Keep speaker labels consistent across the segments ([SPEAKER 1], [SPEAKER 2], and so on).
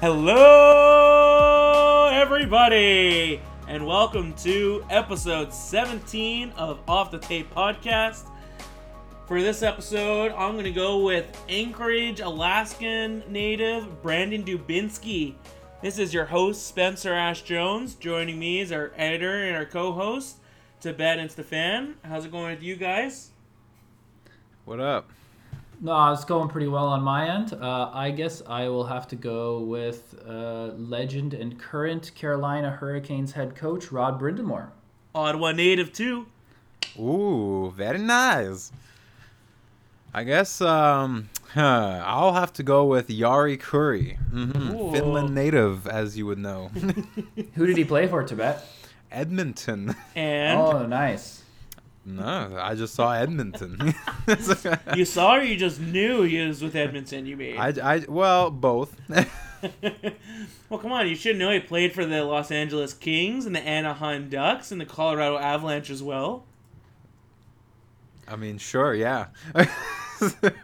[SPEAKER 1] Hello, everybody, and welcome to episode 17 of Off the Tape Podcast. For this episode, I'm going to go with Anchorage, Alaskan native Brandon Dubinsky. This is your host, Spencer Ash Jones. Joining me is our editor and our co host, Tibet and Stefan. How's it going with you guys?
[SPEAKER 2] What up?
[SPEAKER 3] No, it's going pretty well on my end. Uh, I guess I will have to go with uh, legend and current Carolina Hurricanes head coach Rod Brind'Amour.
[SPEAKER 1] Ottawa native, too.
[SPEAKER 2] Ooh, very nice. I guess um, huh, I'll have to go with Jari Kurri, hmm Finland native, as you would know.
[SPEAKER 3] Who did he play for, Tibet?
[SPEAKER 2] Edmonton.
[SPEAKER 1] And
[SPEAKER 3] Oh, nice.
[SPEAKER 2] No, I just saw Edmonton.
[SPEAKER 1] you saw or you just knew he was with Edmonton, you mean?
[SPEAKER 2] I, I, well, both.
[SPEAKER 1] well, come on, you should know he played for the Los Angeles Kings and the Anaheim Ducks and the Colorado Avalanche as well.
[SPEAKER 2] I mean, sure, yeah.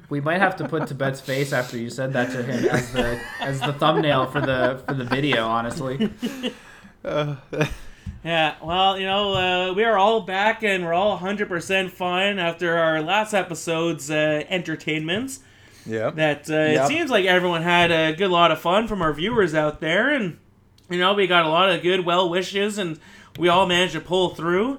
[SPEAKER 3] We might have to put Tibet's face after you said that to him as the as the thumbnail for the for the video. Honestly,
[SPEAKER 2] Uh,
[SPEAKER 1] Yeah, well, you know, uh, we are all back and we're all 100% fine after our last episode's uh, entertainments.
[SPEAKER 2] yeah.
[SPEAKER 1] That uh,
[SPEAKER 3] Yep.
[SPEAKER 1] it seems like everyone had a good lot of fun from our viewers out there, and you know, we got a lot of good well wishes, and we all managed to pull through.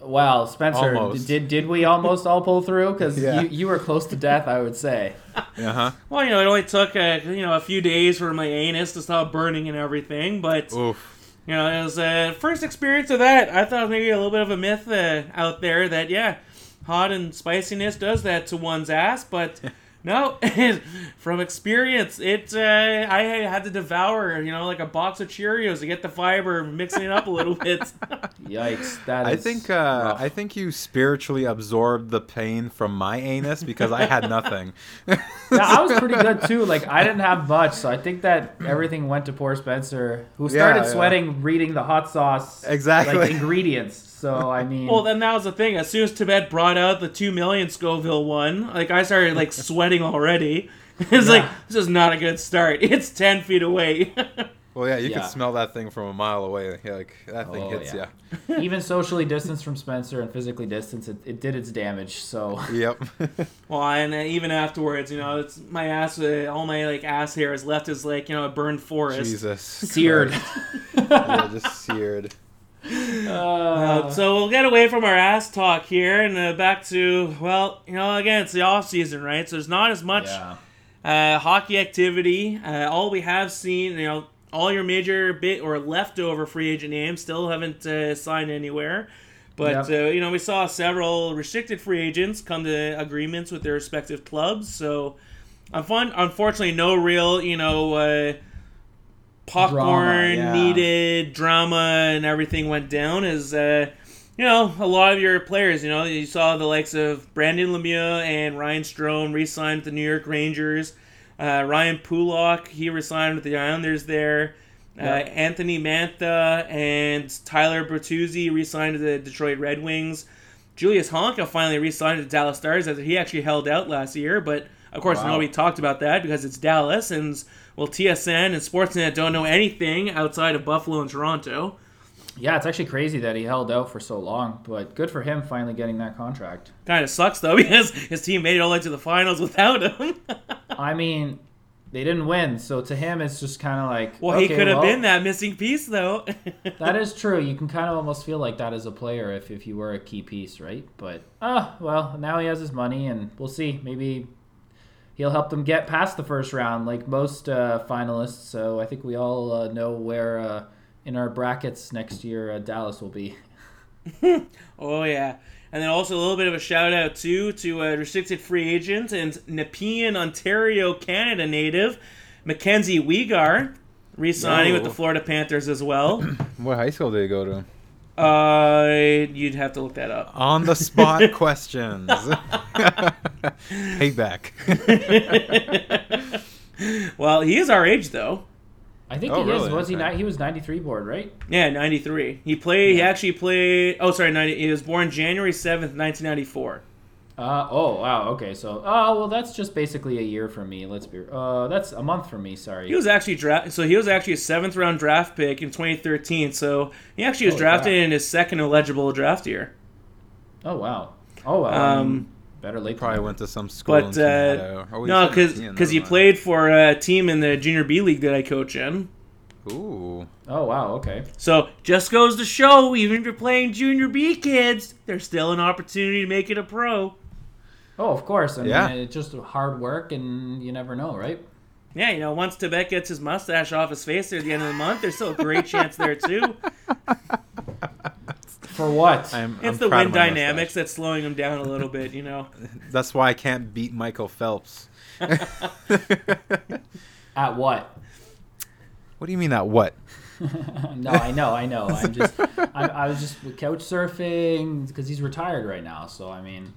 [SPEAKER 3] wow, Spencer,
[SPEAKER 2] Almost.
[SPEAKER 3] did did we almost all pull through? Because
[SPEAKER 2] Yeah.
[SPEAKER 3] you, you were close to death, I would say.
[SPEAKER 2] Uh huh.
[SPEAKER 1] Well, you know, it only took uh, you know a few days for my anus to stop burning and everything, but
[SPEAKER 2] Oof.
[SPEAKER 1] You know, it was uh, first experience of that. I thought maybe a little bit of a myth uh, out there that yeah, hot and spiciness does that to one's ass, but no, from experience, it uh, I had to devour you know like a box of Cheerios to get the fiber, mixing it up a little bit.
[SPEAKER 3] Yikes! That
[SPEAKER 2] I think uh,
[SPEAKER 3] rough.
[SPEAKER 2] I think you spiritually absorbed the pain from my anus because I had nothing.
[SPEAKER 3] Yeah, I was pretty good too. Like I didn't have much, so I think that everything went to poor Spencer, who started
[SPEAKER 2] Yeah, yeah.
[SPEAKER 3] sweating reading the hot sauce
[SPEAKER 2] Exactly.
[SPEAKER 3] like ingredients. So I mean,
[SPEAKER 1] Well, then that was the thing. As soon as Tibet brought out the two million Scoville one, like I started like sweating already. It's like this is not a good start. It's ten feet away.
[SPEAKER 2] Well, yeah, you
[SPEAKER 3] Yeah.
[SPEAKER 2] can smell that thing from a mile away. Yeah, like that thing
[SPEAKER 3] Oh,
[SPEAKER 2] hits
[SPEAKER 3] yeah.
[SPEAKER 2] ya.
[SPEAKER 3] even socially distanced from Spencer and physically distanced, it, it did its damage. So
[SPEAKER 2] Yep.
[SPEAKER 1] well, and uh, even afterwards, you know, it's my ass. Uh, all my like ass hair is left is like you know a burned forest.
[SPEAKER 2] Jesus.
[SPEAKER 3] seared.
[SPEAKER 2] Yeah, just seared.
[SPEAKER 1] Uh,
[SPEAKER 3] Uh,
[SPEAKER 1] so we'll get away from our ass talk here and uh, back to well, you know, again it's the off season, right? So there's not as much
[SPEAKER 3] yeah.
[SPEAKER 1] uh, hockey activity. Uh, all we have seen, you know, all your major bit or leftover free agent names still haven't uh, signed anywhere. But
[SPEAKER 3] Yep.
[SPEAKER 1] uh, you know, we saw several restricted free agents come to agreements with their respective clubs. So, unfortunately, no real, you know, uh, popcorn
[SPEAKER 3] Drama, yeah.
[SPEAKER 1] needed drama and everything went down. As uh, you know, a lot of your players, you know, you saw the likes of Brendan Lemieux and Ryan Strome re-signed with the New York Rangers. Uh, Ryan Pulock, he re-signed with the Islanders there. Uh, Anthony Mantha and Tyler Bertuzzi re-signed to the Detroit Red Wings. Julius Honka finally re-signed to the Dallas Stars after he actually held out last year, but of course
[SPEAKER 3] Wow.
[SPEAKER 1] nobody talked about that because it's Dallas and well TSN and Sportsnet don't know anything outside of Buffalo and Toronto.
[SPEAKER 3] Yeah, it's actually crazy that he held out for so long, but good for him finally getting that contract.
[SPEAKER 1] Kind of sucks though because his team made it all the way to the finals without him.
[SPEAKER 3] I mean, they didn't win, so to him it's just kind of like
[SPEAKER 1] well, he could have
[SPEAKER 3] well,
[SPEAKER 1] been that missing piece though.
[SPEAKER 3] That is true. You can kind of almost feel like that as a player if, if you were a key piece, right? But ah, well, now he has his money, and we'll see. Maybe he'll help them get past the first round, like most uh, finalists. So I think we all uh, know where uh, in our brackets next year uh, Dallas will be.
[SPEAKER 1] Oh yeah, and then also a little bit of a shout out too to a restricted free agent and Nepean, Ontario, Canada native Mackenzie Weegar, re-signing with the Florida Panthers as well.
[SPEAKER 2] What high school did you go to?
[SPEAKER 1] Uh, you'd have to look that up.
[SPEAKER 2] On the spot questions. Payback.
[SPEAKER 1] well, he is our age though.
[SPEAKER 3] I think
[SPEAKER 2] Oh,
[SPEAKER 3] he
[SPEAKER 2] really?
[SPEAKER 3] is. Was he?
[SPEAKER 2] Okay.
[SPEAKER 3] Ni- he was ninety three board, right?
[SPEAKER 1] Yeah, ninety three. He played. He actually played. Oh, sorry, ninety. He was born January seventh, nineteen ninety four.
[SPEAKER 3] Uh, oh wow okay so oh well that's just basically a year for me let's be uh that's a month for me sorry
[SPEAKER 1] He was actually draft. So he was actually a seventh round draft pick in 2013. So he actually was
[SPEAKER 3] Holy
[SPEAKER 1] drafted
[SPEAKER 3] crap.
[SPEAKER 1] in his second eligible draft year.
[SPEAKER 3] oh wow oh well I mean,
[SPEAKER 1] Um,
[SPEAKER 3] better late
[SPEAKER 2] Probably
[SPEAKER 3] never.
[SPEAKER 2] went to some school.
[SPEAKER 1] But
[SPEAKER 2] in
[SPEAKER 1] uh,
[SPEAKER 2] Canada. Oh,
[SPEAKER 1] no, because because he played for a team in the junior B league that I coach in.
[SPEAKER 2] Ooh.
[SPEAKER 3] oh wow okay
[SPEAKER 1] So just goes to show, even if you're playing junior B kids, there's still an opportunity to make it a pro.
[SPEAKER 3] Oh of course I mean
[SPEAKER 2] Yeah.
[SPEAKER 3] it's just hard work and you never know right
[SPEAKER 1] Yeah, you know, once Tibet gets his mustache off his face there at the end of the month, there's still a great chance there too.
[SPEAKER 3] for what
[SPEAKER 2] I'm,
[SPEAKER 1] It's
[SPEAKER 2] I'm
[SPEAKER 1] the wind dynamics
[SPEAKER 2] mustache.
[SPEAKER 1] that's slowing him down a little bit, you know.
[SPEAKER 2] That's why I can't beat Michael Phelps.
[SPEAKER 3] at what
[SPEAKER 2] What do you mean that what?
[SPEAKER 3] no I know I know I'm just I, I was just couch surfing because he's retired right now so I mean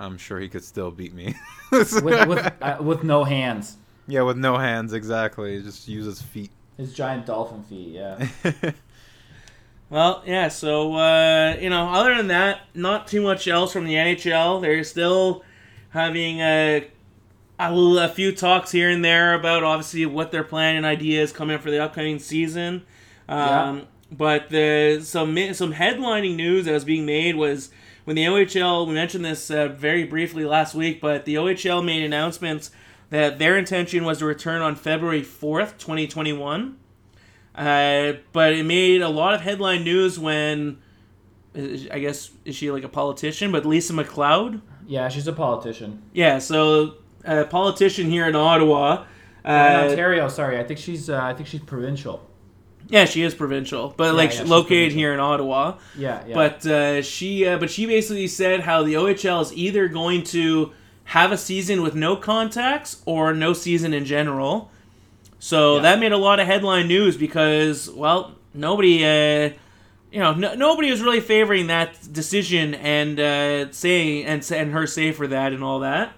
[SPEAKER 2] I'm sure he could still beat me.
[SPEAKER 3] with with uh, with no hands
[SPEAKER 2] yeah, with no hands, exactly. Just use his feet.
[SPEAKER 3] his giant dolphin feet yeah
[SPEAKER 1] Well, yeah, so, uh, you know, other than that, not too much else from the NHL. They're still having a, a, a few talks here and there about obviously what their plan and ideas coming up for the upcoming season. Um,
[SPEAKER 3] Yeah.
[SPEAKER 1] But the some some headlining news that was being made was when the OHL. We mentioned this uh, very briefly last week, but the OHL made announcements that their intention was to return on February fourth, twenty twenty one. Uh, but it made a lot of headline news when, I guess, is she like a politician? But Lisa MacLeod,
[SPEAKER 3] yeah she's a politician
[SPEAKER 1] yeah. So a politician here in Ottawa.
[SPEAKER 3] in
[SPEAKER 1] Uh,
[SPEAKER 3] Ontario sorry I think she's uh, I think she's provincial
[SPEAKER 1] yeah, she is provincial, but like
[SPEAKER 3] yeah,
[SPEAKER 1] she's
[SPEAKER 3] she's
[SPEAKER 1] located here in Ottawa.
[SPEAKER 3] yeah yeah
[SPEAKER 1] But uh, she, uh, but she basically said how the OHL is either going to have a season with no contacts or no season in general. So
[SPEAKER 3] Yeah.
[SPEAKER 1] that made a lot of headline news because, well, nobody, uh, you know, no, nobody was really favoring that decision and uh, saying and and her say for that and all that.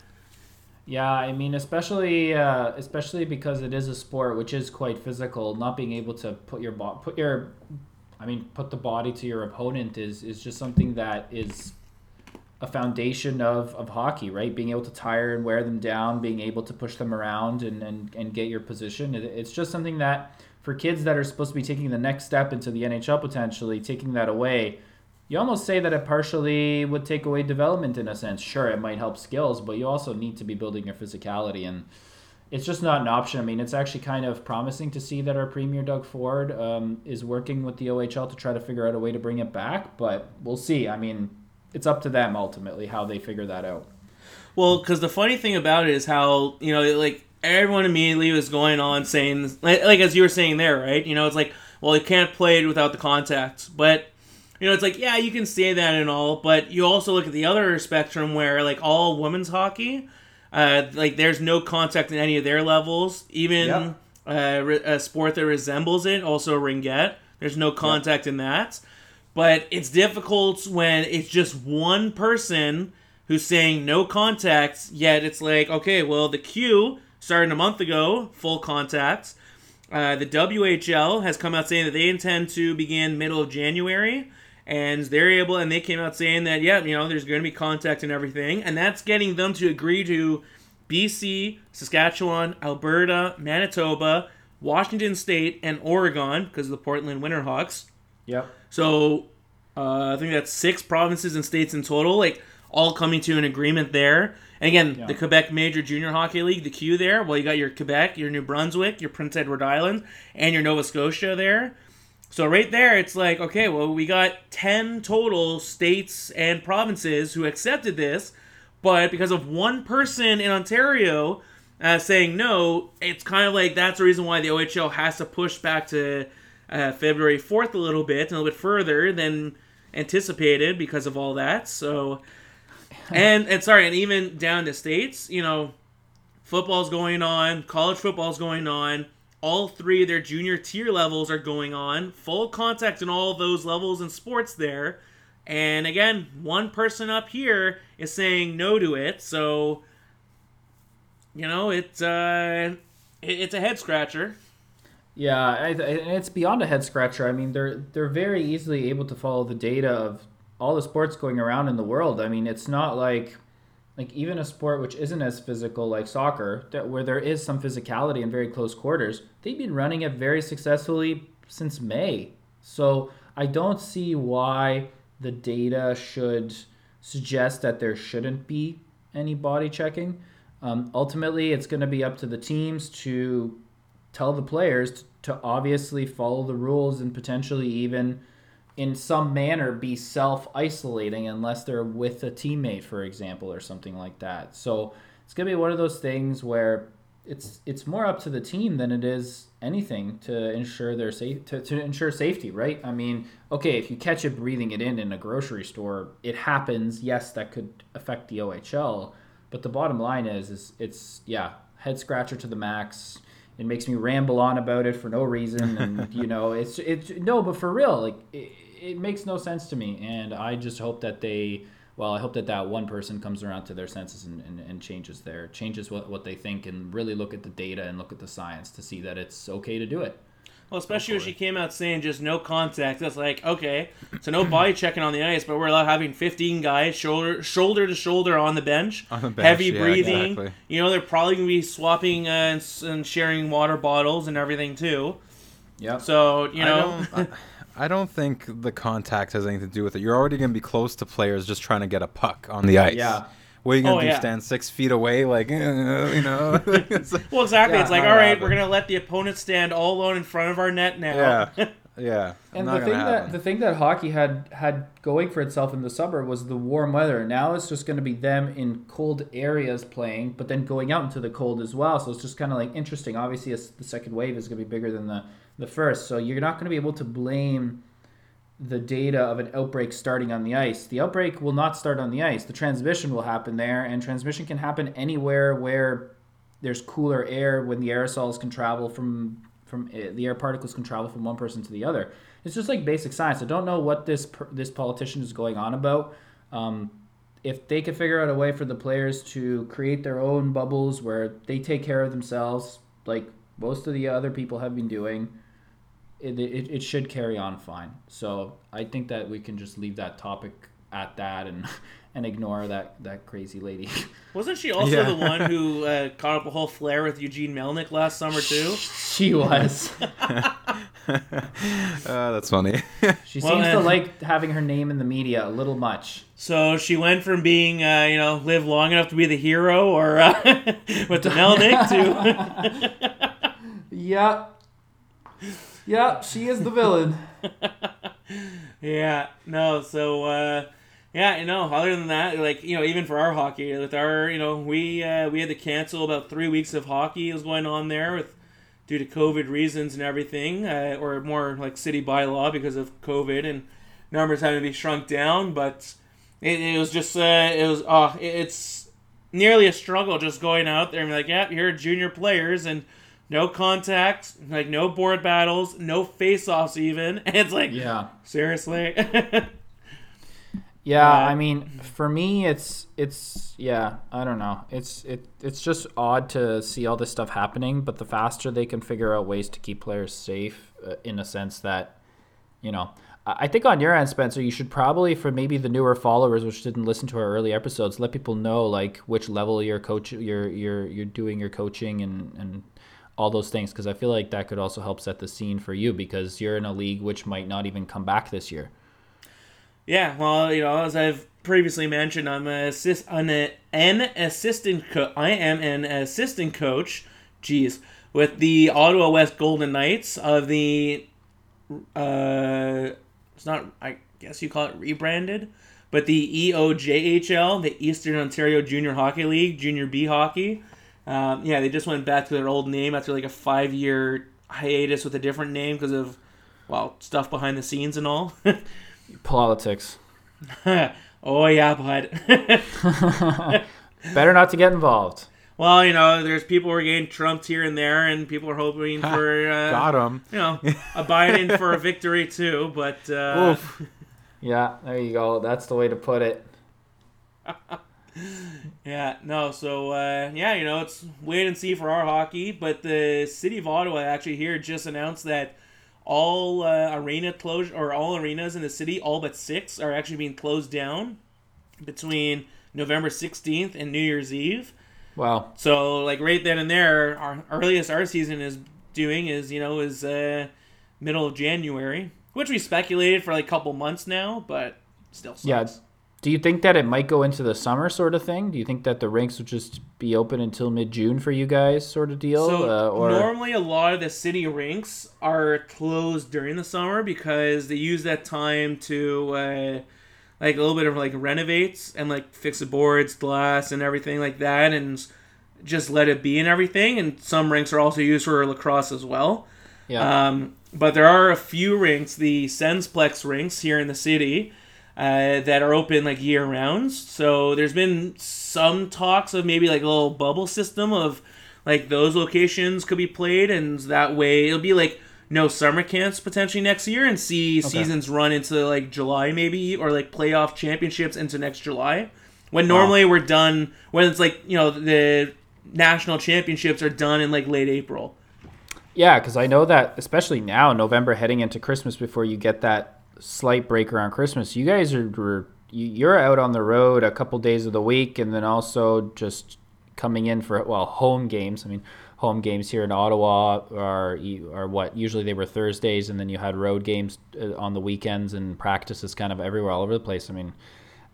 [SPEAKER 3] Yeah, I mean, especially uh, especially because it is a sport which is quite physical. Not being able to put your bo- put your, I mean, put the body to your opponent is is just something that is a foundation of, of hockey, right? Being able to tire and wear them down, being able to push them around and, and, and get your position. It, it's just something that for kids that are supposed to be taking the next step into the NHL potentially, taking that away, you almost say that it partially would take away development in a sense. Sure, it might help skills, but you also need to be building your physicality and it's just not an option. I mean, it's actually kind of promising to see that our premier Doug Ford um, is working with the OHL to try to figure out a way to bring it back, but we'll see. I mean, it's up to them ultimately how they figure that out.
[SPEAKER 1] Well, because the funny thing about it is how you know, like everyone immediately was going on saying, like, like as you were saying there, right? You know, it's like, well, you can't play it without the contact, but you know, it's like, yeah, you can say that and all, but you also look at the other spectrum where, like, all women's hockey, uh, like, there's no contact in any of their levels. Even
[SPEAKER 3] Yep.
[SPEAKER 1] uh, re- a sport that resembles it, also ringette, there's no contact in that. But it's difficult when it's just one person who's saying no contact, yet it's like, okay, well, the Q started a month ago, full contact. Uh, the WHL has come out saying that they intend to begin middle of January, and they're able, and they came out saying that, yeah, you know, there's going to be contact and everything, and that's getting them to agree to BC, Saskatchewan, Alberta, Manitoba, Washington State, and Oregon because of the Portland Winterhawks.
[SPEAKER 3] yeah
[SPEAKER 1] So uh, I think that's six provinces and states in total, like all coming to an agreement there. And again,
[SPEAKER 3] Yeah.
[SPEAKER 1] the Quebec Major Junior Hockey League, the Q there. Well, you got your Quebec, your New Brunswick, your Prince Edward Island, and your Nova Scotia there. So right there, it's like okay, well, we got ten total states and provinces who accepted this, but because of one person in Ontario uh, saying no, it's kind of like that's the reason why the OHL has to push back to uh, February 4th a little bit, a little bit further than anticipated because of all that. So, and and sorry, and even down to states, you know, football's going on, college football's going on. All three of their junior tier levels are going on. Full contact in all those levels and sports there. And again, one person up here is saying no to it. So, you know, it's uh, it, it's a head scratcher.
[SPEAKER 3] Yeah, and it's beyond a head scratcher. I mean, they're they're very easily able to follow the data of all the sports going around in the world. I mean, it's not like like even a sport which isn't as physical like soccer, that where there is some physicality in very close quarters, they've been running it very successfully since May. So I don't see why the data should suggest that there shouldn't be any body checking. Um, ultimately, it's going to be up to the teams to tell the players to obviously follow the rules and potentially even in some manner be self isolating unless they're with a teammate, for example, or something like that. So it's gonna be one of those things where it's it's more up to the team than it is anything to ensure their safe to, to ensure safety, right? I mean, okay, if you catch it breathing it in in a grocery store, it happens. Yes, that could affect the OHL, but the bottom line is is it's yeah, head scratcher to the max it makes me ramble on about it for no reason and you know it's it's no but for real like it, it makes no sense to me and i just hope that they well i hope that that one person comes around to their senses and, and, and changes their changes what, what they think and really look at the data and look at the science to see that it's okay to do it
[SPEAKER 1] well, especially when she came out saying just no contact. That's like okay, so no body checking on the ice, but we're allowed having 15 guys shoulder shoulder to shoulder on the bench,
[SPEAKER 2] On the bench,
[SPEAKER 1] heavy
[SPEAKER 2] yeah,
[SPEAKER 1] breathing.
[SPEAKER 2] exactly.
[SPEAKER 1] You know, they're probably gonna be swapping uh, and, and sharing water bottles and everything too.
[SPEAKER 3] Yeah.
[SPEAKER 1] So you know,
[SPEAKER 2] I don't, I, I don't think the contact has anything to do with it. You're already going to be close to players just trying to get a puck on the ice.
[SPEAKER 3] Yeah.
[SPEAKER 2] What are you going
[SPEAKER 1] Oh,
[SPEAKER 2] to do?
[SPEAKER 1] yeah.
[SPEAKER 2] Stand six feet away? Like, eh, you know?
[SPEAKER 1] Well, exactly.
[SPEAKER 3] Yeah,
[SPEAKER 1] it's like all right,
[SPEAKER 2] happen.
[SPEAKER 1] we're gonna let the opponent stand all alone in front of our net now.
[SPEAKER 2] yeah. Yeah.
[SPEAKER 3] And the thing
[SPEAKER 2] gonna
[SPEAKER 3] that the thing that hockey had had going for itself in the summer was the warm weather. Now it's just going to be them in cold areas playing, but then going out into the cold as well. So it's just kind of like interesting. Obviously, it's, the second wave is going to be bigger than the the first, so you're not going to be able to blame the data of an outbreak starting on the ice. The outbreak will not start on the ice. The transmission will happen there, and transmission can happen anywhere where there's cooler air when the aerosols can travel from from uh, the air particles can travel from one person to the other. It's just like basic science. I don't know what this this politician is going on about. Um, if they could figure out a way for the players to create their own bubbles where they take care of themselves, like most of the other people have been doing, it, it, it should carry on fine. So I think that we can just leave that topic at that and and ignore that that crazy lady.
[SPEAKER 1] Wasn't she also
[SPEAKER 2] Yeah.
[SPEAKER 1] the one who uh, caught up a whole flare with Eugene Melnyk last summer too?
[SPEAKER 3] she was.
[SPEAKER 2] uh, that's funny.
[SPEAKER 3] She
[SPEAKER 1] Well,
[SPEAKER 3] seems to like having her name in the media a little much.
[SPEAKER 1] So she went from being, uh, you know, live long enough to be the hero, or uh, with the Melnyk to
[SPEAKER 3] Yeah. Yeah, she is the villain.
[SPEAKER 1] Yeah, no. So, uh, yeah, you know. Other than that, like you know, even for our hockey, with our, you know, we uh, we had to cancel about three weeks of hockey was going on there with due to COVID reasons and everything, uh, or more like city bylaw because of COVID and numbers having to be shrunk down. But it, it was just, uh, it was, uh, it- it's nearly a struggle just going out there and like, yeah, are junior players and. No contacts, like no board battles, no face-offs even. And it's like,
[SPEAKER 3] Yeah.
[SPEAKER 1] Seriously?
[SPEAKER 3] Yeah,
[SPEAKER 1] Uh,
[SPEAKER 3] I mean, for me, it's it's yeah, I don't know. It's it it's just odd to see all this stuff happening. But the faster they can figure out ways to keep players safe, uh, in a sense that, you know, I I think on your end, Spencer, you should probably for maybe the newer followers, which didn't listen to our early episodes, let people know like which level you're coach you're you're you're doing your coaching and and all those things because I feel like that could also help set the scene for you because you're in a league which might not even come back this year.
[SPEAKER 1] yeah, well, you know, as I've previously mentioned, I'm a assist, a, an assistant co- I am an assistant coach, geez, with the Ottawa West Golden Knights of the uh it's not I guess you call it rebranded, but the EOJHL, the Eastern Ontario Junior Hockey League, Junior B Hockey. Um, yeah, they just went back to their old name after like a five year hiatus with a different name because of well stuff behind the scenes and all.
[SPEAKER 3] Politics.
[SPEAKER 1] oh yeah, bud.
[SPEAKER 3] Better not to get involved.
[SPEAKER 1] well, you know, there's people who are getting trumped here and there, and people are hoping for uh,
[SPEAKER 2] Got him.
[SPEAKER 1] you know a Biden for a victory too. But uh.
[SPEAKER 3] Yeah, there you go. That's the way to put it.
[SPEAKER 1] Yeah, no. So uh, yeah, you know, it's wait and see for our hockey. But the city of Ottawa actually here just announced that all uh, arena closure or all arenas in the city, all but six, are actually being closed down between November 16th and New Year's Eve.
[SPEAKER 3] Wow.
[SPEAKER 1] So like right then and there, our earliest our season is doing is you know is uh, middle of January, which we speculated for like a couple months now, but still sucks.
[SPEAKER 3] Yeah. Do you think that it might go into the summer sort of thing? Do you think that the rinks would just be open until mid June for you guys, sort of deal?
[SPEAKER 1] So
[SPEAKER 3] uh, or
[SPEAKER 1] normally a lot of the city rinks are closed during the summer because they use that time to uh, like a little bit of like renovates and like fix the boards, glass, and everything like that, and just let it be and everything. And some rinks are also used for lacrosse as well.
[SPEAKER 3] yeah,
[SPEAKER 1] Um, but there are a few rinks, the Sensplex rinks here in the city, uh, that are open like year round. So there's been some talks of maybe like a little bubble system of like those locations could be played, and that way it'll be like no summer camps potentially next year, and see seasons run into like July maybe, or like playoff championships into next July. When normally we're done when it's like you know the national championships are done in like late April.
[SPEAKER 3] yeah, because I know that especially now, November heading into Christmas, before you get that slight break around Christmas, you guys are you're out on the road a couple days of the week, and then also just coming in for well home games. I mean, home games here in Ottawa are are what usually they were Thursdays, and then you had road games uh, on the weekends and practices kind of everywhere, all over the place. I mean.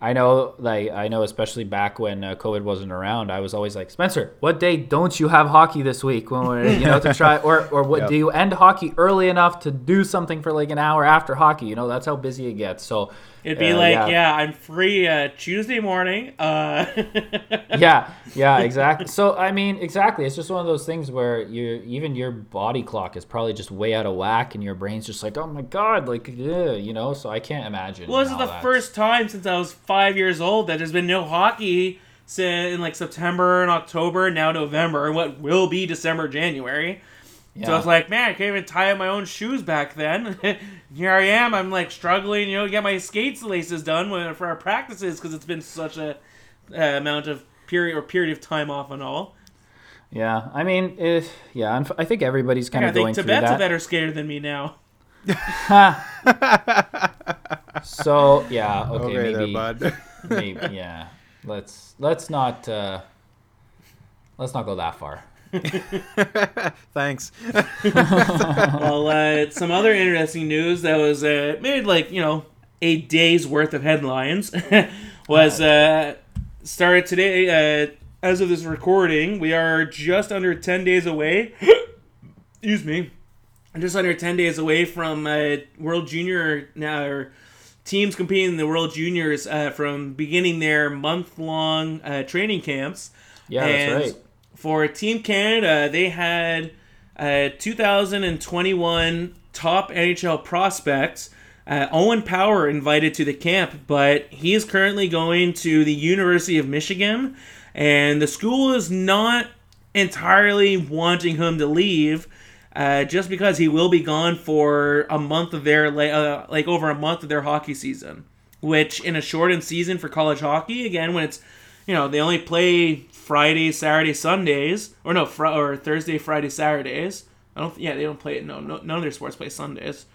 [SPEAKER 3] I know, like I know, especially back when uh, COVID wasn't around, I was always like, Spencer, what day don't you have hockey this week? When we're, you know, to try, or or what
[SPEAKER 2] Yep.
[SPEAKER 3] do you end hockey early enough to do something for like an hour after hockey? You know, that's how busy it gets. So
[SPEAKER 1] It'd be
[SPEAKER 3] uh,
[SPEAKER 1] like, yeah. I'm free uh, Tuesday morning. Uh,
[SPEAKER 3] yeah, yeah, exactly. So I mean, exactly. It's just one of those things where you even your body clock is probably just way out of whack, and your brain's just like, oh my god, like, yeah, you know. So I can't imagine.
[SPEAKER 1] well, this is the
[SPEAKER 3] that's-
[SPEAKER 1] first time since I was five years old that there's been no hockey since in like September and October, now November, and what will be December, January. So
[SPEAKER 3] Yeah.
[SPEAKER 1] it's like, man, I can't even tie up my own shoes back then. Here I am. I'm like struggling, you know, to get my skates laces done for our practices because it's been such a uh, amount of period or period of time off and all.
[SPEAKER 3] Yeah, I mean, it, yeah, I think everybody's kind
[SPEAKER 1] I
[SPEAKER 3] of going
[SPEAKER 1] think
[SPEAKER 3] through
[SPEAKER 1] Tibet's
[SPEAKER 3] that.
[SPEAKER 1] a better skater than me now.
[SPEAKER 3] So yeah, okay,
[SPEAKER 2] Okay, there,
[SPEAKER 3] maybe,
[SPEAKER 2] bud.
[SPEAKER 3] maybe, yeah. Let's let's not uh, let's not go that far.
[SPEAKER 2] Thanks.
[SPEAKER 1] well, uh, some other interesting news that was uh, made like you know a day's worth of headlines was uh, started today. Uh, as of this recording, we are just under ten days away. excuse me, just under ten days away from uh, World Junior now. Or teams competing in the World Juniors uh, from beginning their month long uh, training camps.
[SPEAKER 3] Yeah,
[SPEAKER 1] And
[SPEAKER 3] that's right.
[SPEAKER 1] For Team Canada, they had uh, 2021 top NHL prospects. Uh, Owen Power invited to the camp, but he is currently going to the University of Michigan, and the school is not entirely wanting him to leave. Uh, just because he will be gone for a month of their uh, like over a month of their hockey season, which in a shortened season for college hockey, again when it's you know they only play Friday, Saturday, Sundays, or no, fr- or Thursday, Friday, Saturdays. I don't. Yeah, they don't play it. No, no, none of their sports play Sundays.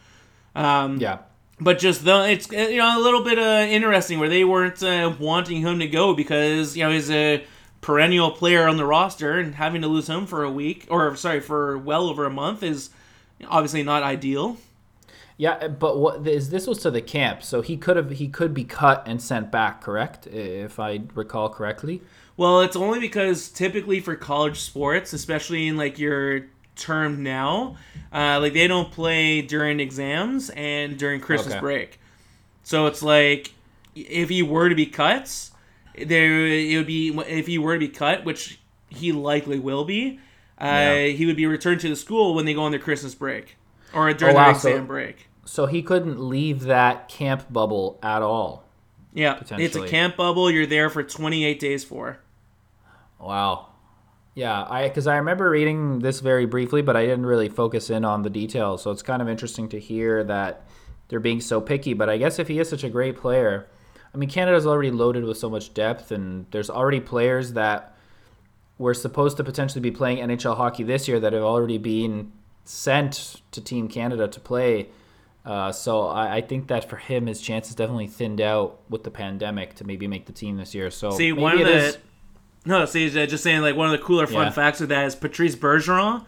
[SPEAKER 1] Um,
[SPEAKER 3] Yeah,
[SPEAKER 1] but just the it's you know a little bit uh, interesting where they weren't uh, wanting him to go because you know he's a perennial player on the roster and having to lose him for a week or sorry for well over a month is obviously not ideal.
[SPEAKER 3] yeah. But what is this was to the camp, so he could have he could be cut and sent back, correct? If I recall correctly.
[SPEAKER 1] Well, it's only because typically for college sports, especially in like your term now, uh, like they don't play during exams and during Christmas
[SPEAKER 3] Okay.
[SPEAKER 1] break. So it's like if he were to be cut, there it would be if he were to be cut, which he likely will be. Uh,
[SPEAKER 3] Yeah.
[SPEAKER 1] He would be returned to the school when they go on their Christmas break or during
[SPEAKER 3] Oh, wow,
[SPEAKER 1] their
[SPEAKER 3] so-
[SPEAKER 1] exam break.
[SPEAKER 3] So he couldn't leave that camp bubble at all.
[SPEAKER 1] Yeah, it's a camp bubble. You're there for 28 days for.
[SPEAKER 3] Wow. Yeah, I because I remember reading this very briefly, but I didn't really focus in on the details. So it's kind of interesting to hear that they're being so picky. But I guess if he is such a great player, I mean, Canada's already loaded with so much depth, and there's already players that were supposed to potentially be playing NHL hockey this year that have already been sent to Team Canada to play. Uh, so I, I think that for him, his chances definitely thinned out with the pandemic to maybe make the team this year. So
[SPEAKER 1] See, one of the
[SPEAKER 3] is-
[SPEAKER 1] no, see, just saying like one of the cooler fun
[SPEAKER 3] Yeah.
[SPEAKER 1] facts of that is Patrice Bergeron,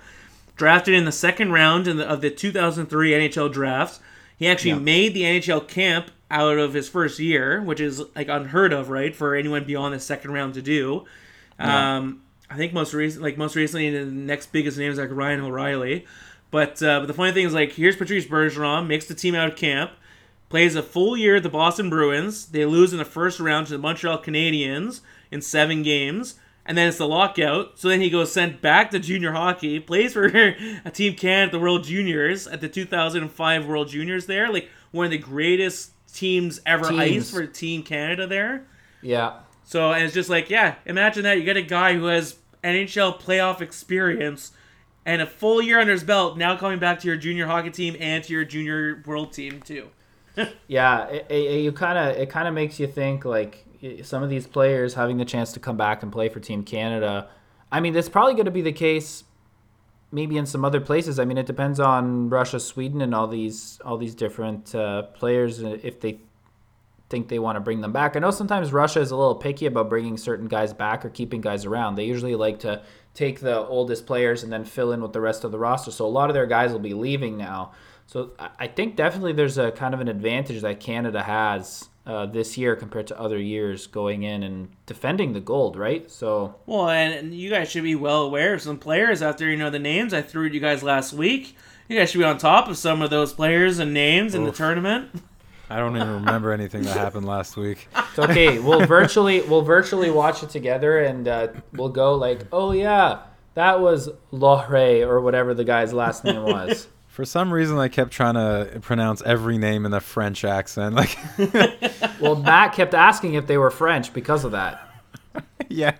[SPEAKER 1] drafted in the second round in the, of the 2003 NHL draft. He actually
[SPEAKER 3] Yeah.
[SPEAKER 1] made the NHL camp out of his first year, which is like unheard of, right, for anyone beyond the second round to do. Um, I think most recent, like most recently, the next biggest name is like Ryan O'Reilly. But uh, but the funny thing is like here's Patrice Bergeron makes the team out of camp, plays a full year at the Boston Bruins. They lose in the first round to the Montreal Canadiens in seven games, and then it's the lockout. So then he goes sent back to junior hockey, plays for a team Canada, the World Juniors at the 2005 World Juniors. There, like one of the greatest teams ever
[SPEAKER 3] Teams.
[SPEAKER 1] iced for Team Canada there.
[SPEAKER 3] yeah,
[SPEAKER 1] So and it's just like, yeah, imagine that you get a guy who has NHL playoff experience and a full year under his belt, now coming back to your junior hockey team and to your junior world team too.
[SPEAKER 3] yeah. It, it, you kind of it kind of makes you think like some of these players having the chance to come back and play for Team Canada. I mean, that's probably going to be the case. Maybe in some other places. I mean, it depends on Russia, Sweden, and all these all these different uh, players uh, if they think they want to bring them back. I know sometimes Russia is a little picky about bringing certain guys back or keeping guys around. They usually like to take the oldest players and then fill in with the rest of the roster. So a lot of their guys will be leaving now. So I- I think definitely there's a kind of an advantage that Canada has uh, this year compared to other years going in and defending the gold, right? So
[SPEAKER 1] Well, and, and you guys should be well aware of some players out there. You know the names I threw at you guys last week. You guys should be on top of some of those players and names in the tournament.
[SPEAKER 2] I don't even remember anything that happened last week.
[SPEAKER 3] it's okay. we'll virtually we'll virtually watch it together and uh, we'll go like, oh yeah, that was Lohre or whatever the guy's last name was.
[SPEAKER 2] For some reason, I kept trying to pronounce every name in a French accent. Like,
[SPEAKER 3] Well, Matt kept asking if they were French because of that.
[SPEAKER 2] yeah.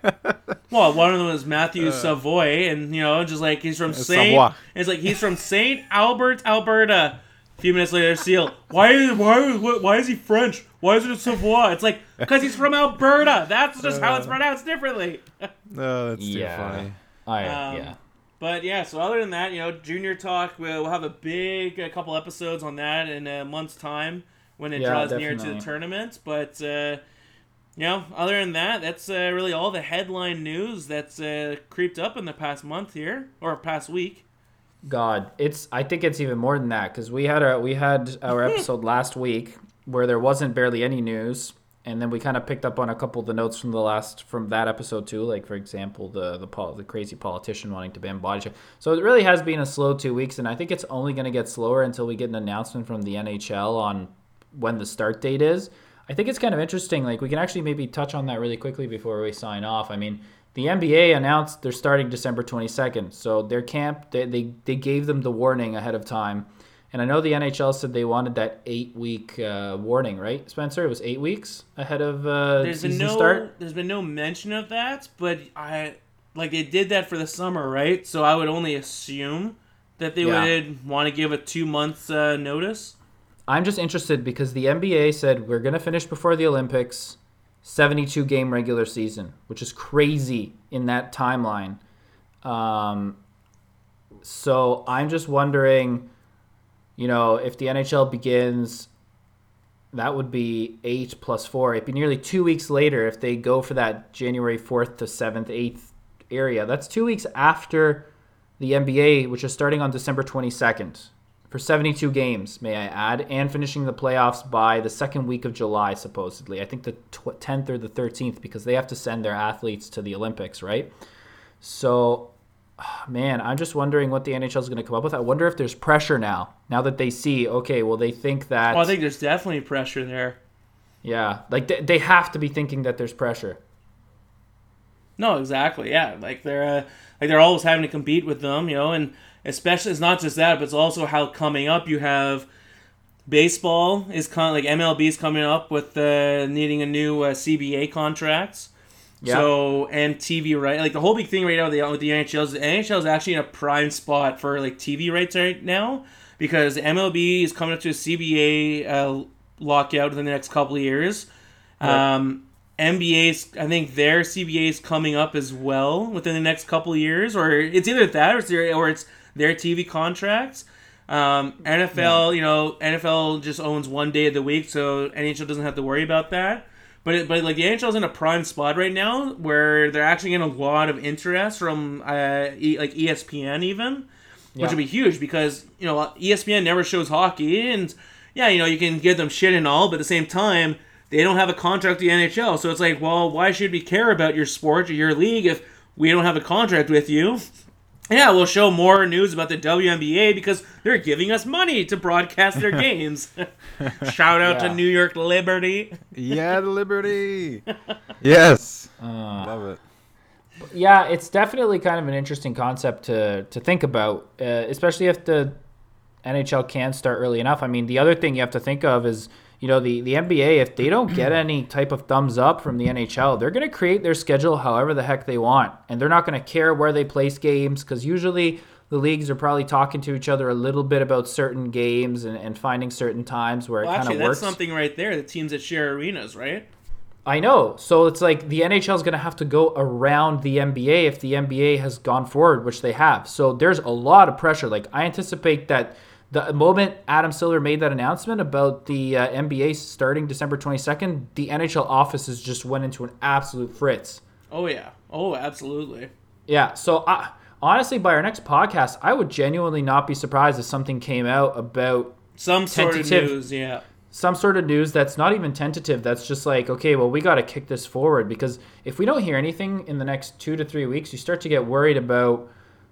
[SPEAKER 1] Well, one of them was Matthew uh, Savoie, and you know, just like he's from uh, Saint.
[SPEAKER 2] Savoie.
[SPEAKER 1] It's like he's from Saint Albert, Alberta. A few minutes later, Seal. Why? Why? Why, why is he French? Why is it Savoie? It's like because he's from Alberta. That's just how it's uh, pronounced differently.
[SPEAKER 2] Oh, that's too
[SPEAKER 3] Yeah.
[SPEAKER 2] funny.
[SPEAKER 3] I,
[SPEAKER 1] Um,
[SPEAKER 3] yeah.
[SPEAKER 1] But yeah, so other than that, you know, Junior Talk, we'll, we'll have a big a couple episodes on that in a month's time when it
[SPEAKER 3] Yeah,
[SPEAKER 1] draws near to the tournament. But uh, you know, other than that, that's uh, really all the headline news that's uh, creeped up in the past month here or past week.
[SPEAKER 3] God, it's. I think it's even more than that because we had our we had our episode last week where there wasn't barely any news, and then we kind of picked up on a couple of the notes from the last from that episode too. Like for example, the the the crazy politician wanting to ban body check. So it really has been a slow two weeks, and I think it's only going to get slower until we get an announcement from the NHL on when the start date is. I think it's kind of interesting. Like we can actually maybe touch on that really quickly before we sign off. I mean, the NBA announced they're starting December 22nd, so their camp they, they they gave them the warning ahead of time. And I know the NHL said they wanted that eight week uh, warning, right, Spencer? It was eight weeks ahead of uh,
[SPEAKER 1] There's been
[SPEAKER 3] season
[SPEAKER 1] no
[SPEAKER 3] start.
[SPEAKER 1] there's been no mention of that, but I like they did that for the summer, right? So I would only assume that they
[SPEAKER 3] Yeah.
[SPEAKER 1] would want to give a two months uh, notice.
[SPEAKER 3] I'm just interested because the NBA said we're going to finish before the Olympics, 72 game regular season, which is crazy in that timeline. Um, so I'm just wondering, you know, if the NHL begins, that would be eight plus four. It'd be nearly two weeks later if they go for that January 4th to 7th, 8th area. That's two weeks after the NBA, which is starting on December 22nd for 72 games, may I add, and finishing the playoffs by the second week of July, supposedly. I think the tw- 10th or the 13th, because they have to send their athletes to the Olympics, right? So, man, I'm just wondering what the NHL is going to come up with. I wonder if there's pressure now, now that they see, okay, well, they think that.
[SPEAKER 1] Well, I think there's definitely pressure there.
[SPEAKER 3] yeah, like they, they have to be thinking that there's pressure.
[SPEAKER 1] No, exactly. Yeah, like they're uh, like they're always having to compete with them, you know, and especially it's not just that, but it's also how coming up you have baseball is kind like MLB is coming up with uh, needing a new uh, CBA contracts.
[SPEAKER 3] Yeah.
[SPEAKER 1] So and TV right, like the whole big thing right now with the, with the NHL is the NHL is actually in a prime spot for like TV rights right now because MLB is coming up to a CBA uh, lockout in the next couple of years.
[SPEAKER 3] Right.
[SPEAKER 1] Um, NBA's, I think their CBA is coming up as well within the next couple of years, or it's either that or it's their, or it's their TV contracts. Um, NFL, you know, NFL just owns one day of the week, so NHL doesn't have to worry about that. But it, but like the NHL's in a prime spot right now where they're actually getting a lot of interest from uh, e, like ESPN even, which would be huge because you know ESPN never shows hockey and yeah you know you can give them shit and all, but at the same time they don't have a contract with the NHL, so it's like well why should we care about your sport or your league if we don't have a contract with you? Yeah, we'll show more news about the WNBA because they're giving us money to broadcast their games. Shout out
[SPEAKER 3] Yeah.
[SPEAKER 1] to New York Liberty.
[SPEAKER 2] Yeah, the Liberty. yes.
[SPEAKER 3] Uh,
[SPEAKER 2] Love it.
[SPEAKER 3] yeah, it's definitely kind of an interesting concept to to think about, uh, especially if the NHL can start early enough. I mean, the other thing you have to think of is, you know, the the NBA. If they don't get any type of thumbs up from the NHL, they're going to create their schedule however the heck they want, and they're not going to care where they place games because usually the leagues are probably talking to each other a little bit about certain games and, and finding certain times where it kind of
[SPEAKER 1] that's
[SPEAKER 3] works.
[SPEAKER 1] something right there. The teams that share arenas, right?
[SPEAKER 3] I know. So it's like the NHL is going to have to go around the NBA if the NBA has gone forward, which they have. So there's a lot of pressure. Like I anticipate that the moment Adam Silver made that announcement about the uh, NBA starting December 22nd, the NHL offices just went into an absolute fritz.
[SPEAKER 1] Oh yeah. Oh, absolutely.
[SPEAKER 3] Yeah. So I, honestly, by our next podcast, I would genuinely not be surprised if something came out about
[SPEAKER 1] Some sort
[SPEAKER 3] Tentative.
[SPEAKER 1] of news, yeah.
[SPEAKER 3] some sort of news that's not even tentative that's just like okay well we got to kick this forward because if we don't hear anything in the next two to three weeks you start to get worried about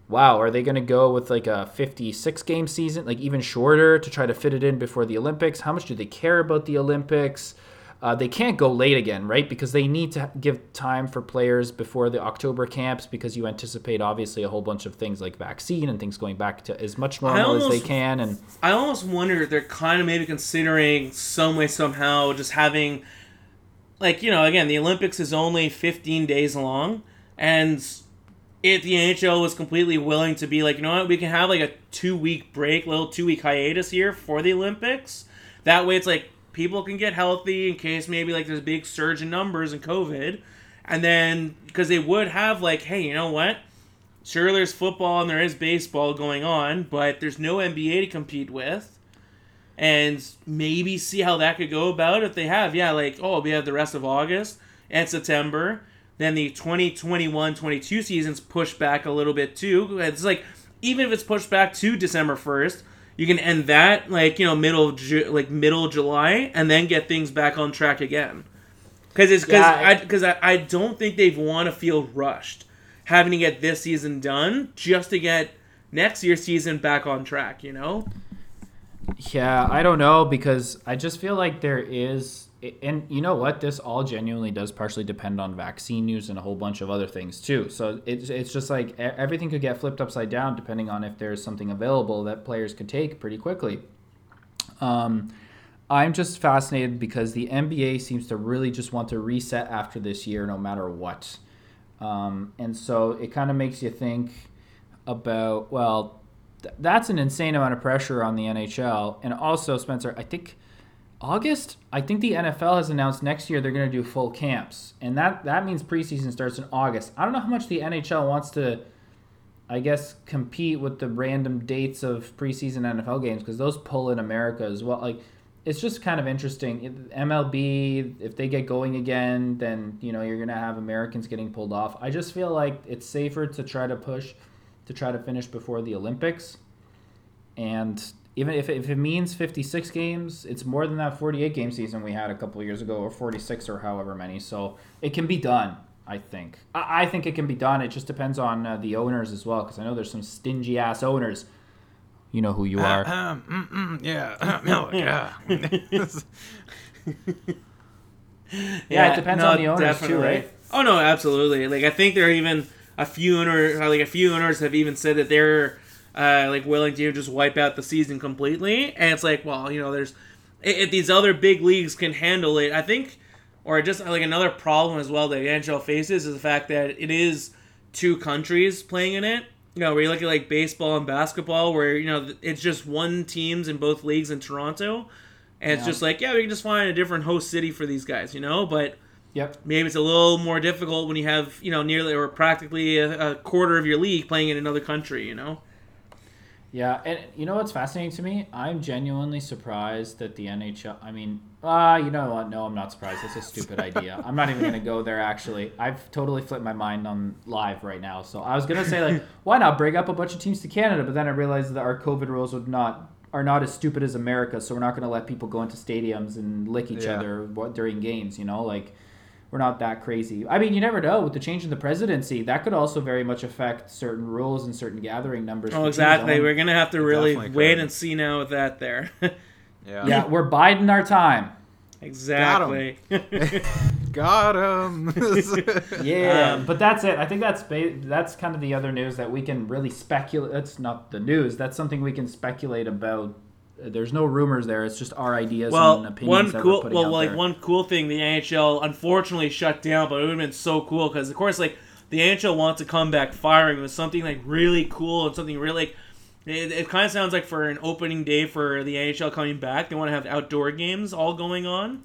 [SPEAKER 3] wow are they going to go with like a 56 game season like even shorter to try to fit it in before the olympics? How much do they care about the olympics? Uh, they can't go late again right? Because they need to give time for players before the october camps because you anticipate obviously a whole bunch of things like vaccine and things going back to as much normal as they can and
[SPEAKER 1] I almost wonder if they're kind of maybe considering some way somehow just having, like you know, again, the Olympics is only 15 days long, and if the NHL was completely willing to be like, you know what, we can have like a two week break, little two week hiatus here for the Olympics. That way, it's like people can get healthy in case maybe like there's a big surge in numbers in COVID, and then because they would have like, hey, you know what? Sure, there's football and there is baseball going on, but there's no NBA to compete with. And maybe see how that could go about if they have, yeah, like, oh, we have the rest of August and September. Then the 2021 22 season's pushed back a little bit too. It's like, even if it's pushed back to December 1st, you can end that like, you know, middle of Ju- like middle of July and then get things back on track again. Because it's because
[SPEAKER 3] Yeah,
[SPEAKER 1] I because I, I don't think they want to feel rushed having to get this season done just to get next year's season back on track. You know?
[SPEAKER 3] Yeah, I don't know because I just feel like there is, and you know what? This all genuinely does partially depend on vaccine news and a whole bunch of other things too. So it's it's just like everything could get flipped upside down depending on if there's something available that players could take pretty quickly. Um, I'm just fascinated because the NBA seems to really just want to reset after this year, no matter what. Um, and so it kind of makes you think about well, th- that's an insane amount of pressure on the NHL. And also, Spencer, I think August. I think the NFL has announced next year they're going to do full camps, and that that means preseason starts in August. I don't know how much the NHL wants to. I guess compete with the random dates of preseason NFL games because those pull in America as well. Like, it's just kind of interesting. MLB, if they get going again, then you know you're gonna have Americans getting pulled off. I just feel like it's safer to try to push, to try to finish before the Olympics, and even if if it means 56 games, it's more than that 48 game season we had a couple years ago, or 46 or however many. So it can be done. I think. I, I think it can be done. It just depends on uh, the owners as well, because I know there's some stingy ass owners. You know who you are.
[SPEAKER 2] Um, mm, mm, yeah. no, yeah.
[SPEAKER 3] Yeah, it depends on the owners too, right?
[SPEAKER 1] Oh no, absolutely. Like I think there are even a few owners, like a few owners have even said that they're uh, like willing to just wipe out the season completely. And it's like, well, you know, there's if these other big leagues can handle it, I think, or just like another problem as well that the NHL faces is the fact that it is two countries playing in it. You know, where you look at like baseball and basketball, where you know it's just one teams in both leagues in Toronto, and it's just like, yeah, we can just find a different host city for these guys, you know. But
[SPEAKER 3] Yep.
[SPEAKER 1] maybe it's a little more difficult when you have you know nearly or practically a, a quarter of your league playing in another country, you know.
[SPEAKER 3] Yeah, and you know what's fascinating to me? I'm genuinely surprised that the NHL. I mean, ah, you know what? No, I'm not surprised. That's a stupid idea. I'm not even gonna go there. Actually, I've totally flipped my mind on live right now. So I was gonna say like, why not bring up a bunch of teams to Canada? But then I realized that our COVID rules would not are not as stupid as America. So we're not gonna let people go into stadiums and lick each
[SPEAKER 2] Yeah.
[SPEAKER 3] other during games. You know, like. We're not that crazy. I mean, you never know. With the change in the presidency, that could also very much affect certain rules and certain gathering numbers.
[SPEAKER 1] Oh, exactly. We're gonna have to really wait
[SPEAKER 2] could.
[SPEAKER 1] and see now with that there.
[SPEAKER 2] Yeah.
[SPEAKER 3] Yeah, we're biding our time.
[SPEAKER 1] exactly.
[SPEAKER 2] Got him.
[SPEAKER 3] Yeah,
[SPEAKER 1] Um,
[SPEAKER 3] but that's it. I think that's ba- that's kind of the other news that we can really speculate. That's not the news. That's something we can speculate about. Uh, There's no rumors there. It's just our ideas and opinions
[SPEAKER 1] one
[SPEAKER 3] that
[SPEAKER 1] cool,
[SPEAKER 3] we're putting
[SPEAKER 1] well,
[SPEAKER 3] out
[SPEAKER 1] like
[SPEAKER 3] there.
[SPEAKER 1] one cool thing the NHL unfortunately shut down, but it would have been so cool because, of course, like the NHL wants to come back firing with something like really cool and something really. Like, it, it kind of sounds like for an opening day for the NHL coming back, they want to have outdoor games all going on.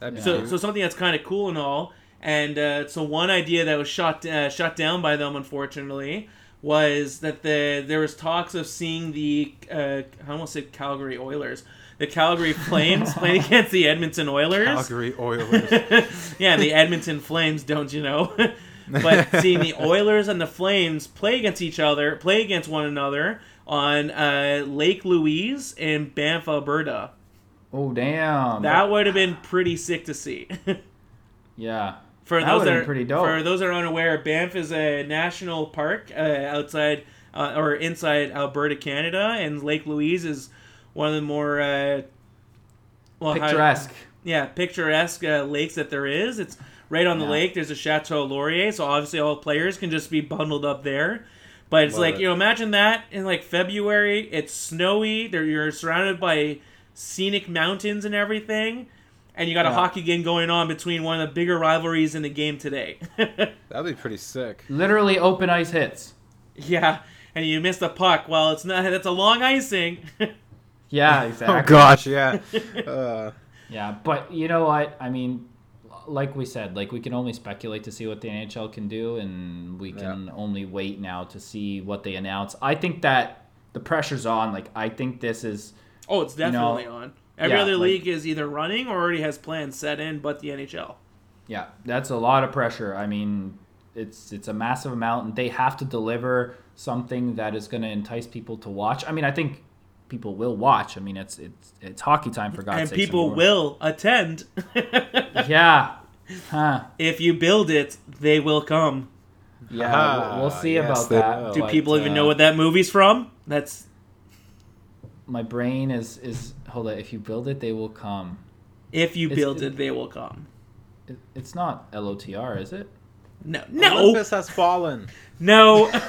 [SPEAKER 2] That'd
[SPEAKER 1] So, so something that's kind of cool and all. And uh, so one idea that was shot uh, shut down by them, unfortunately, was that the there was talks of seeing the uh, I almost said Calgary Oilers, the Calgary Flames playing against the Edmonton Oilers.
[SPEAKER 2] Calgary Oilers.
[SPEAKER 1] yeah, the Edmonton Flames, don't you know? but seeing the Oilers and the Flames play against each other, play against one another on uh, Lake Louise in Banff, Alberta.
[SPEAKER 3] oh damn!
[SPEAKER 1] That would have been pretty sick to see.
[SPEAKER 3] yeah.
[SPEAKER 1] For
[SPEAKER 3] That
[SPEAKER 1] those that are,
[SPEAKER 3] pretty dope.
[SPEAKER 1] for those that are unaware, Banff is a national park uh, outside uh, or inside Alberta, Canada, and Lake Louise is one of the more uh, well,
[SPEAKER 3] Picturesque.
[SPEAKER 1] yeah, picturesque uh, lakes that there is. It's right on the
[SPEAKER 3] Yeah.
[SPEAKER 1] lake. There's a Chateau Laurier, so obviously all players can just be bundled up there. But it's
[SPEAKER 2] Love
[SPEAKER 1] like
[SPEAKER 2] it.
[SPEAKER 1] you know, imagine that in like February. It's snowy. There, you're surrounded by scenic mountains and everything, and you got a hockey game going on between one of the bigger rivalries in the game today.
[SPEAKER 2] That'd be pretty sick.
[SPEAKER 3] Literally open ice hits.
[SPEAKER 1] yeah, and you missed a puck. Well, it's not. That's a long icing.
[SPEAKER 3] Yeah, exactly.
[SPEAKER 2] Oh gosh, yeah. Uh,
[SPEAKER 3] Yeah, but you know what? I mean, like we said, like we can only speculate to see what the NHL can do, and we can only wait now to see what they announce. I think that the pressure's on. Like, I think this is.
[SPEAKER 1] oh, it's
[SPEAKER 3] know,
[SPEAKER 1] definitely on. Every
[SPEAKER 3] yeah,
[SPEAKER 1] other
[SPEAKER 3] like-
[SPEAKER 1] league is either running or already has plans set in, but the NHL.
[SPEAKER 3] Yeah, that's a lot of pressure. I mean, it's it's a massive amount, and they have to deliver something that is going to entice people to watch. I mean, I think people will watch. I mean, it's it's it's hockey time for God's
[SPEAKER 1] and
[SPEAKER 3] sake.
[SPEAKER 1] people will attend.
[SPEAKER 3] Yeah. Huh.
[SPEAKER 1] if you build it, they will come.
[SPEAKER 3] Yeah,
[SPEAKER 2] Ah,
[SPEAKER 3] we'll, we'll see
[SPEAKER 2] yes,
[SPEAKER 3] about that.
[SPEAKER 2] will.
[SPEAKER 1] Do
[SPEAKER 3] but,
[SPEAKER 1] people even
[SPEAKER 3] uh,
[SPEAKER 1] know what that movie's from? That's
[SPEAKER 3] my brain is is hold on. If you build it, they will come.
[SPEAKER 1] if you
[SPEAKER 3] It's-
[SPEAKER 1] build it, they will come.
[SPEAKER 3] It, it's not LOTR, is it?
[SPEAKER 1] No, no,
[SPEAKER 2] Olympus has fallen.
[SPEAKER 1] no.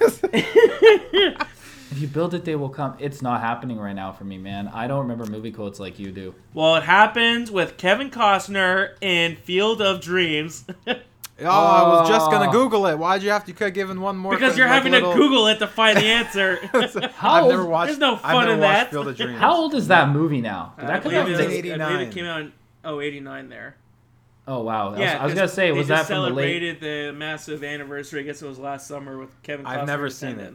[SPEAKER 3] If you build it, they will come. It's not happening right now for me, man. I don't remember movie quotes like you do.
[SPEAKER 1] well, it happens with Kevin Costner in Field of Dreams
[SPEAKER 2] Oh, I was just gonna ah. Google it. Why'd you have to keep giving one more?
[SPEAKER 1] because you're
[SPEAKER 2] like,
[SPEAKER 1] having
[SPEAKER 2] little-
[SPEAKER 1] to Google it to find the answer.
[SPEAKER 3] How
[SPEAKER 2] I've
[SPEAKER 3] old-
[SPEAKER 2] never watched.
[SPEAKER 1] There's no
[SPEAKER 2] I've
[SPEAKER 1] fun
[SPEAKER 2] never
[SPEAKER 1] in that.
[SPEAKER 2] Field of Dreams.
[SPEAKER 3] How old is that movie now? Did
[SPEAKER 1] I
[SPEAKER 3] that come out? in
[SPEAKER 1] was-
[SPEAKER 2] was
[SPEAKER 1] I believe
[SPEAKER 2] 89.
[SPEAKER 1] it came out in oh, 89 there.
[SPEAKER 3] Oh wow! I was-
[SPEAKER 1] Yeah,
[SPEAKER 3] I was
[SPEAKER 1] 'cause
[SPEAKER 3] gonna say, was that from the late?
[SPEAKER 1] celebrated the massive anniversary? I guess it was last summer with Kevin. Costner
[SPEAKER 2] I've
[SPEAKER 1] never
[SPEAKER 2] seen it.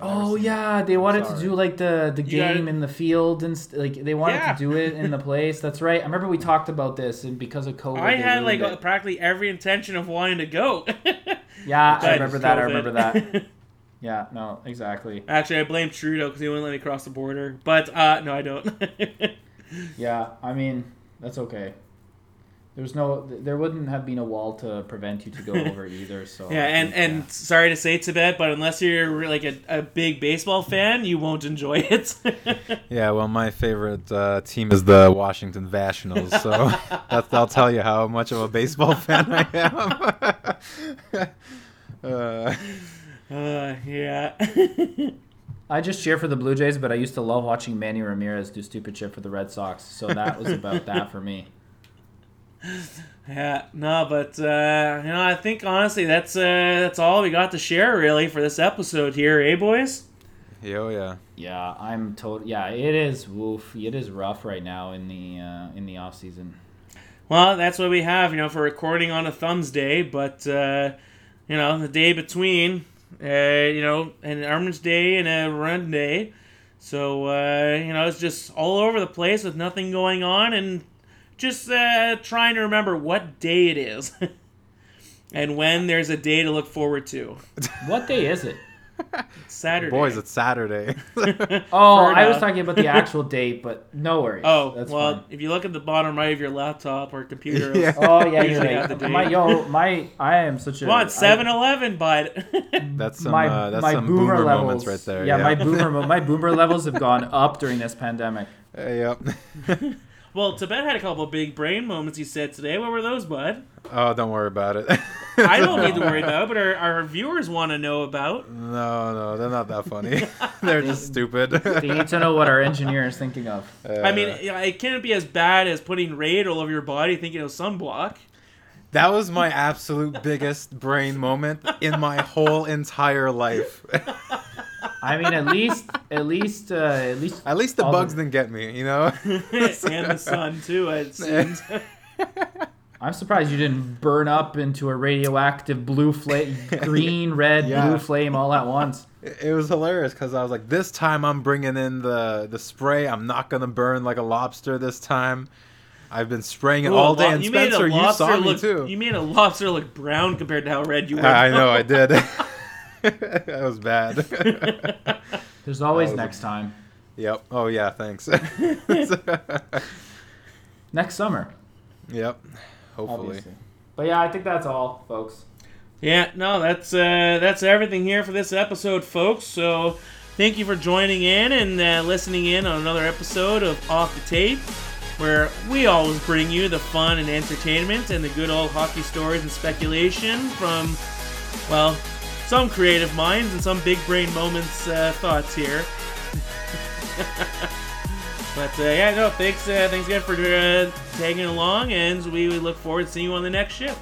[SPEAKER 3] Oh yeah, they wanted to do like the the
[SPEAKER 1] You gotta-
[SPEAKER 3] game in the field and st- like they wanted
[SPEAKER 1] Yeah.
[SPEAKER 3] to do it in the place. That's right. I remember we talked about this, and because of COVID,
[SPEAKER 1] I had like
[SPEAKER 3] it.
[SPEAKER 1] practically every intention of wanting to go.
[SPEAKER 3] yeah, I remember that. I remember that. Yeah, no, exactly.
[SPEAKER 1] Actually, I blame Trudeau because he wouldn't let me cross the border. But uh, no, I don't.
[SPEAKER 3] Yeah, I mean that's okay. There's no, there wouldn't have been a wall to prevent you to go over either. So
[SPEAKER 1] yeah,
[SPEAKER 3] I
[SPEAKER 1] and
[SPEAKER 3] think,
[SPEAKER 1] and sorry to say, Tibet, but unless you're like a, a big baseball fan, you won't enjoy it.
[SPEAKER 2] Yeah, well, my favorite uh, team is the Washington Nationals, so that's, that'll tell you how much of a baseball fan I am. uh,
[SPEAKER 1] uh, yeah.
[SPEAKER 3] I just cheer for the Blue Jays, but I used to love watching Manny Ramirez do stupid shit for the Red Sox. So that was about that for me.
[SPEAKER 1] Yeah, no, but uh, you know, I think honestly that's uh, that's all we got to share really for this episode here, eh, boys?
[SPEAKER 2] yo, yeah.
[SPEAKER 3] Yeah, I'm total. Yeah, it is. Woof. It is rough right now in the uh, in the off season.
[SPEAKER 1] Well, that's what we have, you know, for recording on a thumbs day, but uh, you know, the day between uh, you know, an Armitage Day and a Run Day. So, uh, you know, it's just all over the place with nothing going on and just uh, trying to remember what day it is and when there's a day to look forward to.
[SPEAKER 3] What day is it?
[SPEAKER 1] Saturday.
[SPEAKER 2] Boys, it's Saturday.
[SPEAKER 3] Oh,
[SPEAKER 1] Fair
[SPEAKER 3] I was talking about the actual date, but no worries.
[SPEAKER 1] Oh,
[SPEAKER 3] that's
[SPEAKER 1] well,
[SPEAKER 3] fine.
[SPEAKER 1] if you look at the bottom right of your laptop or computer,
[SPEAKER 2] Yeah.
[SPEAKER 3] Oh yeah, you're
[SPEAKER 1] the
[SPEAKER 3] right.
[SPEAKER 1] date.
[SPEAKER 3] My yo, my I am such a.
[SPEAKER 1] come on,
[SPEAKER 3] I-
[SPEAKER 1] 7 Eleven, bud.
[SPEAKER 2] That's some
[SPEAKER 3] my
[SPEAKER 2] uh, that's
[SPEAKER 3] my
[SPEAKER 2] some
[SPEAKER 3] boomer,
[SPEAKER 2] boomer,
[SPEAKER 3] levels
[SPEAKER 2] moments right there.
[SPEAKER 3] Yeah,
[SPEAKER 2] Yeah,
[SPEAKER 3] my boomer my boomer levels have gone up during this pandemic.
[SPEAKER 2] Uh, yep.
[SPEAKER 1] Well, Tibet had a couple big brain moments he said today. What were those, bud?
[SPEAKER 2] oh, don't worry about it.
[SPEAKER 1] I don't need to worry about, it, but our, our viewers want to know about.
[SPEAKER 2] No, no, they're not that funny. they're just stupid.
[SPEAKER 3] They need to know what our engineer is thinking of.
[SPEAKER 1] I mean,
[SPEAKER 2] Uh,
[SPEAKER 1] it can't be as bad as putting Raid all over your body thinking of sunblock.
[SPEAKER 2] that was my absolute biggest brain moment in my whole entire life.
[SPEAKER 3] I mean, at least at least uh, at least
[SPEAKER 2] At least the bugs
[SPEAKER 3] the-
[SPEAKER 2] didn't get me, you know.
[SPEAKER 1] and the sun, too, it seems.
[SPEAKER 3] I'm surprised you didn't burn up into a radioactive blue flame, green, red,
[SPEAKER 2] Yeah.
[SPEAKER 3] blue flame all at once.
[SPEAKER 2] It it was hilarious because I was like, this time I'm bringing in the the spray. I'm not gonna burn like a lobster this time. I've been spraying it
[SPEAKER 1] Ooh,
[SPEAKER 2] all day, and
[SPEAKER 1] you
[SPEAKER 2] Spencer, you
[SPEAKER 1] lobster
[SPEAKER 2] saw me too.
[SPEAKER 1] You made a lobster look brown compared to how red you were.
[SPEAKER 2] I know I did. that was bad.
[SPEAKER 3] There's always
[SPEAKER 2] was a-
[SPEAKER 3] next time,
[SPEAKER 2] yep. Oh yeah. Thanks.
[SPEAKER 3] next summer,
[SPEAKER 2] yep. Hopefully.
[SPEAKER 3] obviously. But yeah, I think that's all, folks.
[SPEAKER 1] Yeah, no, that's uh, that's everything here for this episode, folks. So, thank you for joining in and uh, listening in on another episode of Off the Tape, where we always bring you the fun and entertainment and the good old hockey stories and speculation from, well, some creative minds and some big brain moments uh, thoughts here. but uh, yeah, no, thanks, uh, thanks again for uh, tagging along, and we, we look forward to seeing you on the next shift.